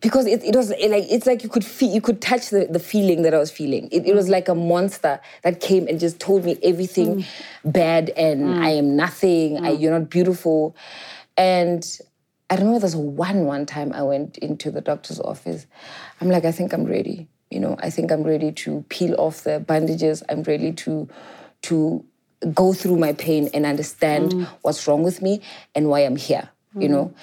[SPEAKER 2] Because it, it was like it's like you could feel you could touch the, the feeling that I was feeling. It, it was mm. like a monster that came and just told me everything mm. bad and mm. I am nothing, I, you're not beautiful. And I remember there's one one time I went into the doctor's office. I'm like, I think I'm ready. You know, I think I'm ready to peel off the bandages. I'm ready to to go through my pain and understand what's wrong with me and why I'm here. You know,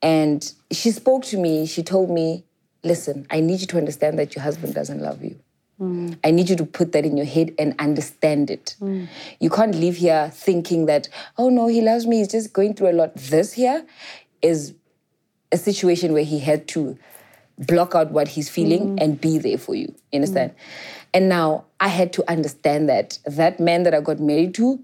[SPEAKER 2] and she spoke to me. She told me, "Listen, I need you to understand that your husband doesn't love you." I need you to put that in your head and understand it. You can't live here thinking that, oh no, he loves me, he's just going through a lot. This here is a situation where he had to block out what he's feeling and be there for you. You understand? And now I had to understand that that man that I got married to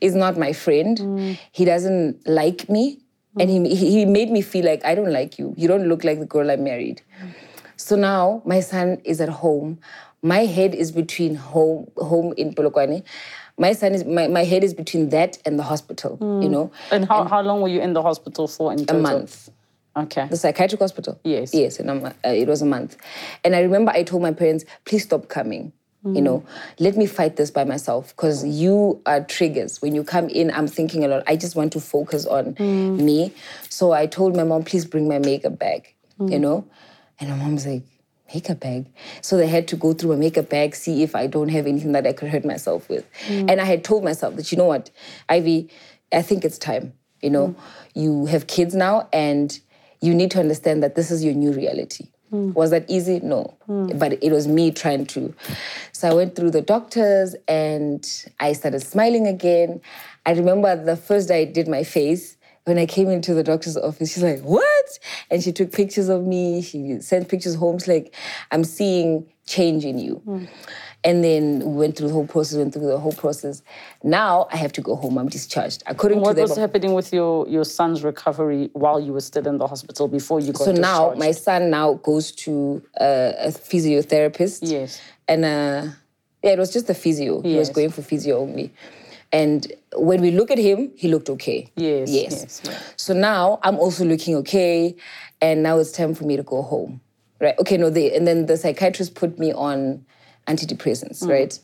[SPEAKER 2] is not my friend. He doesn't like me. And he, he made me feel like I don't like you. You don't look like the girl I married. So now my son is at home. My head is between home home in Polokwane. My son is my, my head is between that and the hospital, you know.
[SPEAKER 1] And how, how long were you in the hospital for in
[SPEAKER 2] A month.
[SPEAKER 1] Okay.
[SPEAKER 2] The psychiatric hospital?
[SPEAKER 1] Yes.
[SPEAKER 2] Yes, and uh, it was a month. And I remember I told my parents, please stop coming. You mm. know, let me fight this by myself because you are triggers. When you come in, I'm thinking a lot. I just want to focus on mm. me. So I told my mom, please bring my makeup bag, you mm. know? And my mom's like, makeup bag? So they had to go through a makeup bag, see if I don't have anything that I could hurt myself with. And I had told myself that, you know what, Ivy, I think it's time. You know, you have kids now and you need to understand that this is your new reality. Hmm. Was that easy? No. Hmm. But it was me trying to. So I went through the doctors and I started smiling again. I remember the first day I did my face, when I came into the doctor's office, she's like, What? And she took pictures of me. She sent pictures home. She's like, I'm seeing change in you. Hmm. And then we went through the whole process, went through the whole process. Now I have to go home. I'm discharged. According
[SPEAKER 1] What
[SPEAKER 2] to them,
[SPEAKER 1] was happening with your, your son's recovery while you were still in the hospital before you got discharged?
[SPEAKER 2] So now my son now goes to uh, a physiotherapist.
[SPEAKER 1] Yes.
[SPEAKER 2] And uh, yeah, it was just a physio. He was going for physio only. And when we look at him, he looked okay.
[SPEAKER 1] Yes,
[SPEAKER 2] Yes.
[SPEAKER 1] yes, yes.
[SPEAKER 2] So now I'm also looking okay. And now it's time for me to go home. Right. Okay, no, they and then the psychiatrist put me on antidepressants, mm. right?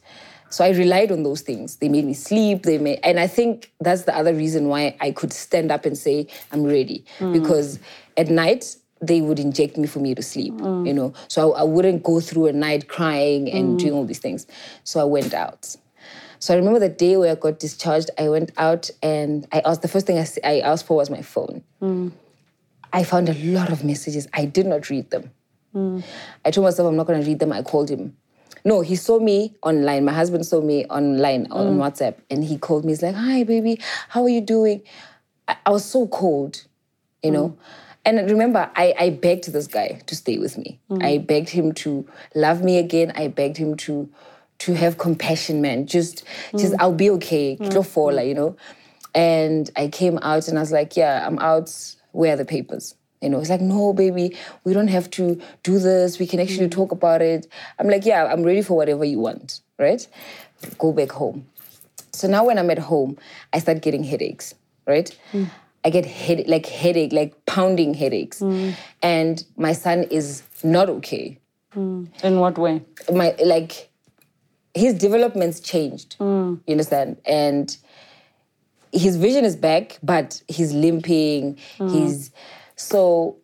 [SPEAKER 2] So I relied on those things. They made me sleep. They made, and I think that's the other reason why I could stand up and say I'm ready mm. because at night they would inject me for me to sleep. Mm. You know, so I, I wouldn't go through a night crying and doing all these things. So I went out. So I remember the day where I got discharged. I went out and I asked. The first thing I, I asked for was my phone. I found a lot of messages. I did not read them. I told myself I'm not going to read them. I called him. No, he saw me online. My husband saw me online on mm. WhatsApp, and he called me. He's like, "Hi, baby, how are you doing?" I, I was so cold, you know. Mm. And remember, I, I begged this guy to stay with me. Mm. I begged him to love me again. I begged him to to have compassion, man. Just, just I'll be okay. Mm. fall, you know. And I came out and I was like, "Yeah, I'm out. Where are the papers?" You know, it's like, no, baby, we don't have to do this. We can actually hmm. talk about it. I'm like, yeah, I'm ready for whatever you want, right? Go back home. So now when I'm at home, I start getting headaches, right? Hmm. I get head like headache, like pounding headaches. Hmm. And my son is not okay.
[SPEAKER 1] In what way?
[SPEAKER 2] My like his development's changed. You understand? And his vision is back, but he's limping. He's so,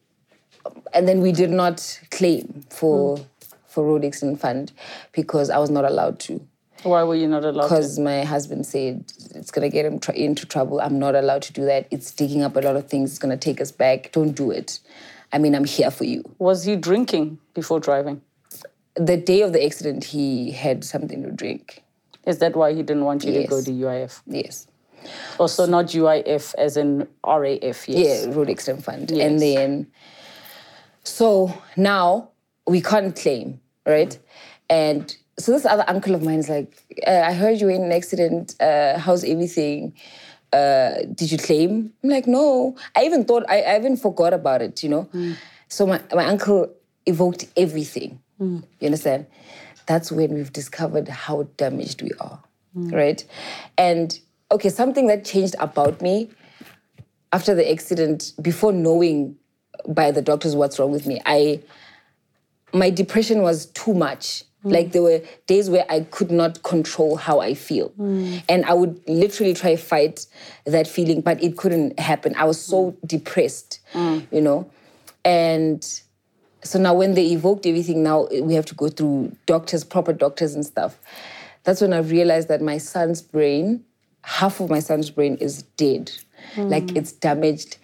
[SPEAKER 2] and then we did not claim for hmm. for road accident fund because I was not allowed to.
[SPEAKER 1] Why were you not allowed?
[SPEAKER 2] Because my husband said it's gonna get him tr- into trouble. I'm not allowed to do that. It's digging up a lot of things. It's gonna take us back. Don't do it. I mean, I'm here for you.
[SPEAKER 1] Was he drinking before driving?
[SPEAKER 2] The day of the accident, he had something to drink.
[SPEAKER 1] Is that why he didn't want you to go to UIF?
[SPEAKER 2] Yes.
[SPEAKER 1] Also, not UIF as in RAF, yes.
[SPEAKER 2] Yeah, road accident fund.
[SPEAKER 1] Yes.
[SPEAKER 2] And then, so now we can't claim, right? And so this other uncle of mine is like, uh, I heard you were in an accident. Uh, how's everything? Uh, did you claim? I'm like, no. I even thought, I, I even forgot about it, you know? So my, my uncle evoked everything. You understand? That's when we've discovered how damaged we are, right? And okay, something that changed about me after the accident, before knowing by the doctors what's wrong with me, I my depression was too much. Hmm. Like there were days where I could not control how I feel. Hmm. And I would literally try to fight that feeling, but it couldn't happen. I was so hmm. depressed, you know? And so now when they evoked everything, now we have to go through doctors, proper doctors and stuff. That's when I realized that my son's brain, half of my son's brain is dead. Like it's damaged,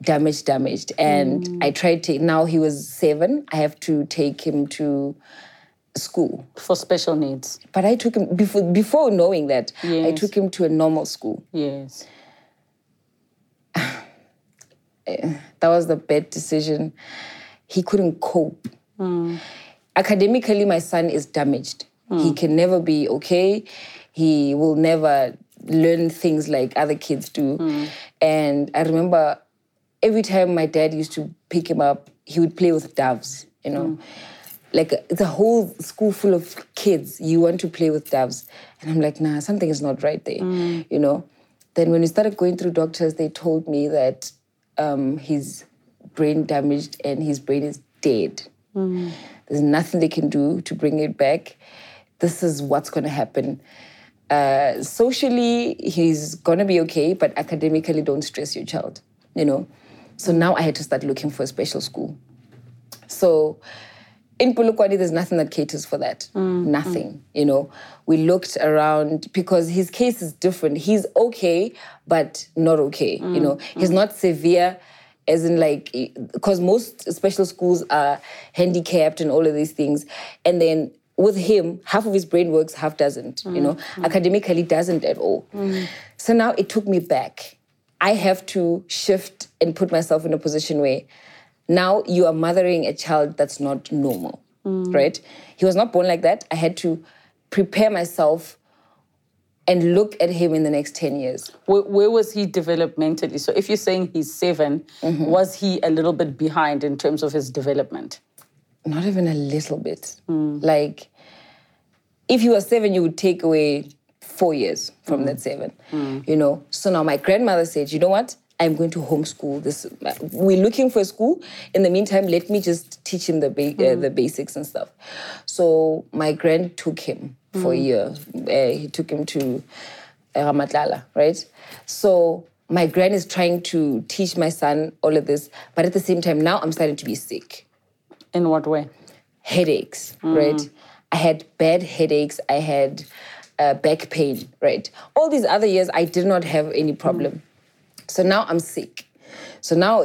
[SPEAKER 2] damaged, damaged. And I tried to, now he was seven, I have to take him to school.
[SPEAKER 1] For special needs.
[SPEAKER 2] But I took him, before, before knowing that,
[SPEAKER 1] yes.
[SPEAKER 2] I took him to a normal school.
[SPEAKER 1] Yes.
[SPEAKER 2] Eh, that was the bad decision. He couldn't cope. Hmm. Academically, my son is damaged. He hmm. can never be okay. He will never learn things like other kids do. Hmm. And I remember every time my dad used to pick him up, he would play with doves, you know. Hmm. Like it's a whole school full of kids. You want to play with doves. And I'm like, nah, something is not right there, hmm. you know. Then when we started going through doctors, they told me that um, he's brain damaged and his brain is dead. There's nothing they can do to bring it back. This is what's going to happen. Uh, socially, he's going to be okay, but academically, don't stress your child, you know? So now I had to start looking for a special school. So in Polokwane, there's nothing that caters for that. Mm, mm. Nothing, you know. We looked around because his case is different. He's okay, but not okay. You mm, know, he's not severe, as in like because most special schools are handicapped and all of these things, and then with him, half of his brain works, half doesn't. You know, mm-hmm. academically doesn't at all. Mm. So now it took me back. I have to shift and put myself in a position where now you are mothering a child that's not normal, mm. right? He was not born like that. I had to prepare myself and look at him in the next 10 years.
[SPEAKER 1] Where, where was he developmentally? So if you're saying he's 7 mm-hmm. was he a little bit behind in terms of his development?
[SPEAKER 2] Not even a little bit. Mm. Like, if you were seven, you would take away four years from that seven, you know? So now my grandmother said, you know what? I'm going to homeschool this. We're looking for a school. In the meantime, let me just teach him the ba- uh, the basics and stuff. So my grand took him for a year. Uh, he took him to uh, Ramatlala, right? So my grand is trying to teach my son all of this, but at the same time, now I'm starting to be sick
[SPEAKER 1] In what way?
[SPEAKER 2] headaches, right? I had bad headaches. I had uh, back pain, right? All these other years, I did not have any problem. So now I'm sick. So now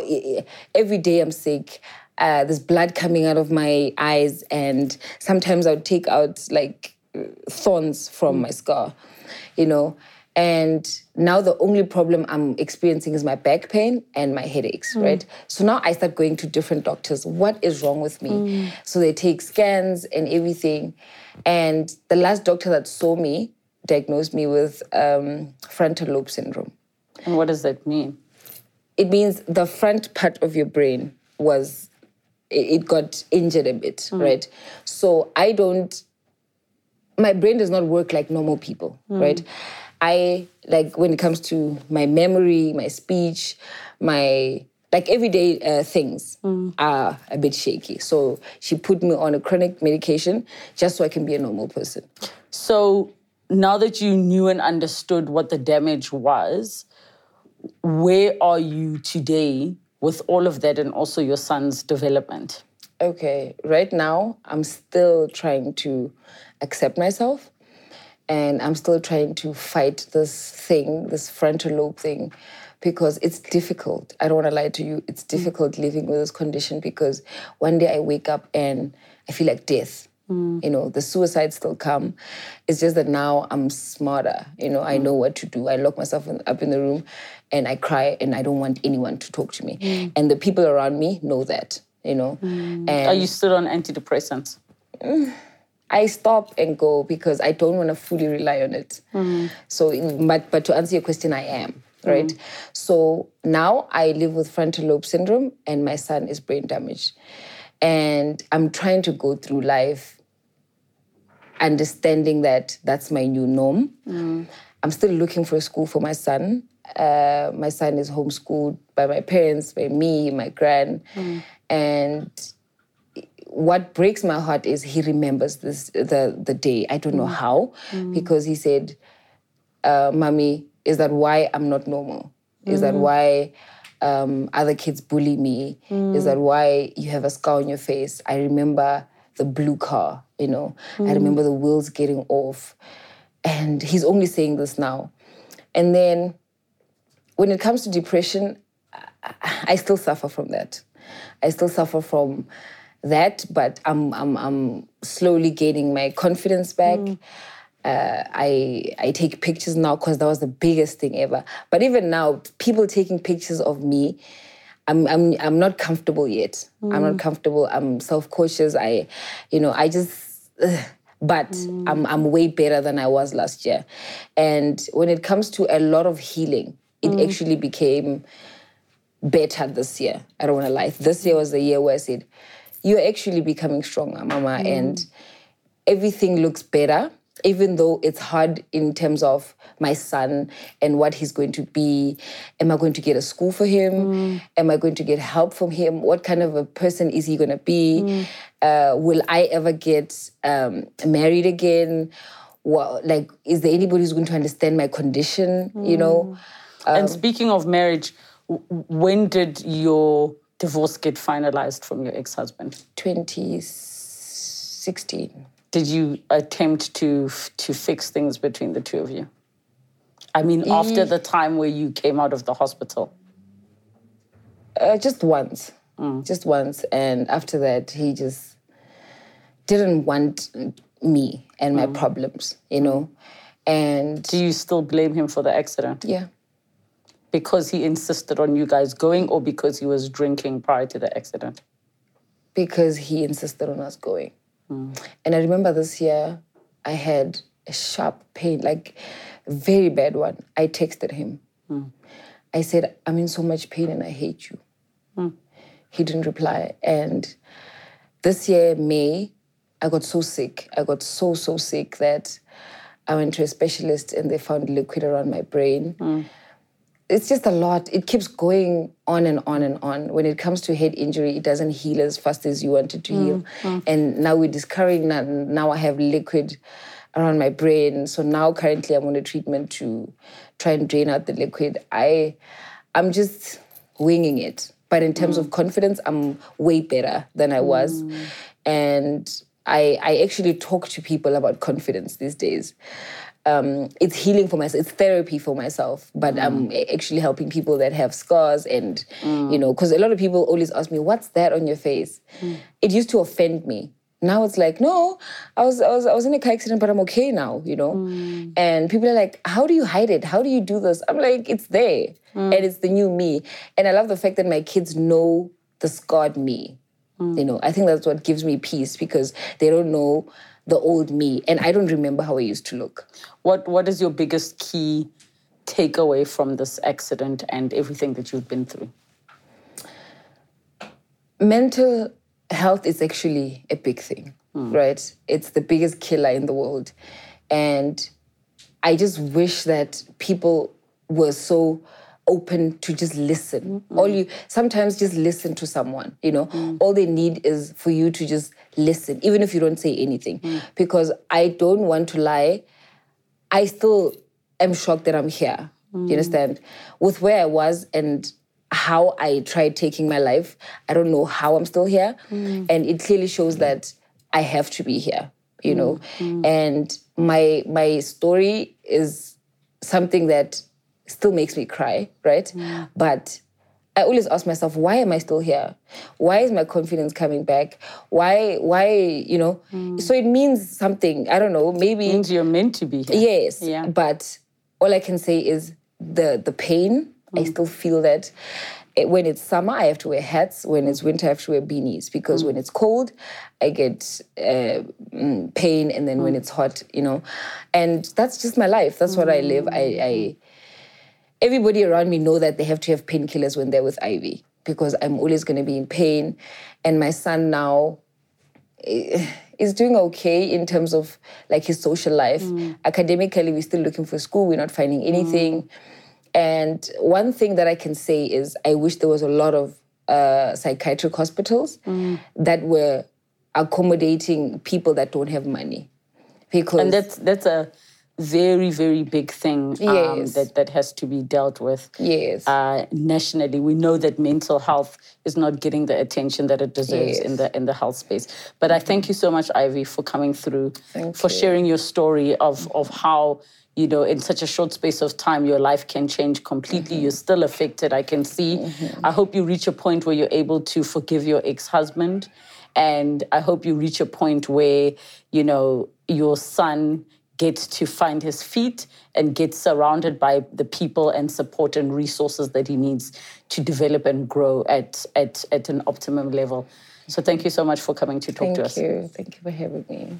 [SPEAKER 2] every day I'm sick. Uh, there's blood coming out of my eyes, and sometimes I would take out like uh, thorns from my scar, you know. And now the only problem I'm experiencing is my back pain and my headaches, hmm. right? So now I start going to different doctors. What is wrong with me? Hmm. So they take scans and everything. And the last doctor that saw me diagnosed me with um, frontal lobe syndrome.
[SPEAKER 1] And what does that mean?
[SPEAKER 2] It means the front part of your brain was, it it got injured a bit, hmm. right? So I don't my brain does not work like normal people, right? I like when it comes to my memory, my speech, my like everyday uh, things are a bit shaky. So she put me on a chronic medication just so I can be a normal person.
[SPEAKER 1] So now that you knew and understood what the damage was, where are you today with all of that and also your son's development?
[SPEAKER 2] Okay, right now I'm still trying to accept myself and I'm still trying to fight this thing, this frontal lobe thing, because it's difficult. I don't want to lie to you. It's mm. difficult living with this condition because one day I wake up and I feel like death. Mm. You know, the suicides still come. It's just that now I'm smarter. You know, I mm. know what to do. I lock myself in, up in the room and I cry and I don't want anyone to talk to me. And the people around me know that, you know. And
[SPEAKER 1] Are you still on antidepressants?
[SPEAKER 2] I stop and go because I don't want to fully rely on it. Mm. So, but but to answer your question, I am mm-hmm. right. So now I live with frontal lobe syndrome, and my son is brain damaged, and I'm trying to go through life understanding that that's my new norm. Mm. I'm still looking for a school for my son. Uh, my son is homeschooled by my parents, by me, my gran, mm. and what breaks my heart is he remembers this the the day. I don't know mm. how, mm. because he said, uh, "Mommy, is that why I'm not normal? Is that mm. why um, other kids bully me? Is that why you have a scar on your face? I remember the blue car. You know, I remember the wheels getting off, and he's only saying this now. And then, when it comes to depression, I- I still suffer from that. I still suffer from that, but I'm I'm I'm slowly gaining my confidence back. Mm. Uh, I I take pictures now because that was the biggest thing ever. But even now, people taking pictures of me, I'm I'm I'm not comfortable yet. I'm not mm. comfortable. I'm self cautious. I, you know, I just. ugh. But mm. I'm I'm way better than I was last year, and when it comes to a lot of healing, it actually became better this year. I don't want to lie. This year was the year where I said, "You're actually becoming stronger, Mama," mm. and everything looks better. Even though it's hard in terms of my son and what he's going to be. Am I going to get a school for him? Mm. Am I going to get help from him? What kind of a person is he going to be? Mm. Uh, will I ever get um, married again? Well, like, is there anybody who's going to understand my condition? You know?
[SPEAKER 1] and um, speaking of marriage, when did your divorce get finalized from your ex-husband?
[SPEAKER 2] 2016.
[SPEAKER 1] Did you attempt to to fix things between the two of you? I mean, after the time where you came out of the hospital.
[SPEAKER 2] Uh, just once, just once, and after that, he just didn't want me and my problems, you know. And
[SPEAKER 1] Do you still blame him for the accident?
[SPEAKER 2] yeah,
[SPEAKER 1] Because he insisted on you guys going or because he was drinking prior to the accident?
[SPEAKER 2] because he insisted on us going. Hmm. And I remember this year, I had a sharp pain, like a very bad one. I texted him. Hmm. I said, I'm in so much pain and I hate you. Hmm. He didn't reply. And this year, May, I got so sick. I got so, so sick that I went to a specialist and they found liquid around my brain. It's just a lot. It keeps going on and on and on. When it comes to head injury, it doesn't heal as fast as you want it to heal. Mm, mm. And now we're discovering that now I have liquid around my brain. So now currently I'm on a treatment to try and drain out the liquid. I I'm just winging it. But in terms mm. of confidence, I'm way better than I was. And I, I actually talk to people about confidence these days. Um, it's healing for myself. It's therapy for myself. But um, mm. I'm actually helping people that have scars, and mm. you know, because a lot of people always ask me, "What's that on your face?" Mm. It used to offend me. Now it's like, no, I was, I was I was in a car accident, but I'm okay now. You know, and people are like, "How do you hide it? How do you do this?" I'm like, "It's there, and it's the new me." And I love the fact that my kids know the scarred me. You know, I think that's what gives me peace because they don't know the old me, and I don't remember how I used to look.
[SPEAKER 1] What What is your biggest key takeaway from this accident and everything that you've been through?
[SPEAKER 2] mental health is actually a big thing, hmm. right? It's the biggest killer in the world. And I just wish that people were so open to just listen. Mm-hmm. All you sometimes just listen to someone, you know. Mm. All they need is for you to just listen, even if you don't say anything. Mm. Because I don't want to lie. I still am shocked that I'm here. You mm. understand? With where I was and how I tried taking my life, I don't know how I'm still here. And it clearly shows that I have to be here, you know? And my my story is something that still makes me cry, right? Mm. But I always ask myself, why am I still here? Why is my confidence coming back? Why, why, you know? Mm. So it means something. I don't know. Maybe
[SPEAKER 1] Means you're meant to be here.
[SPEAKER 2] Yes.
[SPEAKER 1] Yeah.
[SPEAKER 2] But all I can say is the the pain, I mm. still feel that. Eh, when it's summer, I have to wear hats. When it's winter, I have to wear beanies because when it's cold, I get uh, mm, pain, and then when it's hot, you know, and that's just my life. That's what I live. I, I everybody around me know that they have to have painkillers when they're with Ivy because I'm always going to be in pain, and my son now eh, is doing okay in terms of like his social life. Academically, we're still looking for school. We're not finding anything. And one thing that I can say is I wish there was a lot of uh, psychiatric hospitals that were accommodating people that don't have money. Because
[SPEAKER 1] And that's that's a very very big thing um,
[SPEAKER 2] Yes.
[SPEAKER 1] that that has to be dealt with.
[SPEAKER 2] yes,
[SPEAKER 1] Uh, nationally, we know that mental health is not getting the attention that it deserves in the in the health space. But I thank you so much, Ivy, for coming through,
[SPEAKER 2] Thank
[SPEAKER 1] for
[SPEAKER 2] you.
[SPEAKER 1] sharing your story of of how you know in such a short space of time your life can change completely.
[SPEAKER 2] Mm-hmm.
[SPEAKER 1] You're still affected. I can see. I hope you reach a point where you're able to forgive your ex husband, and I hope you reach a point where you know your son gets to find his feet and get surrounded by the people and support and resources that he needs to develop and grow at at, at an optimum level. So thank you so much for coming to talk to us.
[SPEAKER 2] thank you. Thank you for having me.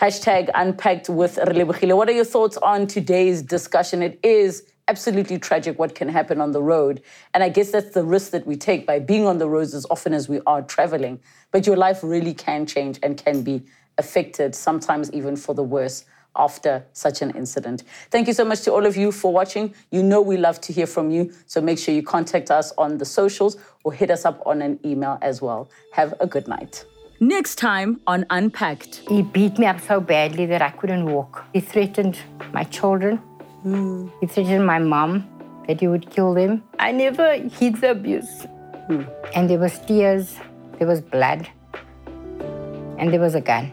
[SPEAKER 1] Hashtag unpacked with Relebogile. What are your thoughts on today's discussion? It is absolutely tragic what can happen on the road. And I guess that's the risk that we take by being on the roads as often as we are traveling. But your life really can change and can be affected, sometimes even for the worse after such an incident. Thank you so much to all of you for watching. You know we love to hear from you, so make sure you contact us on the socials or hit us up on an email as well. Have a good night. Next time on Unpacked.
[SPEAKER 3] He beat me up so badly that I couldn't walk. He threatened my children. He threatened my mom that he would kill them. I never hid the abuse. Hmm. And there was tears, there was blood, and there was a gun.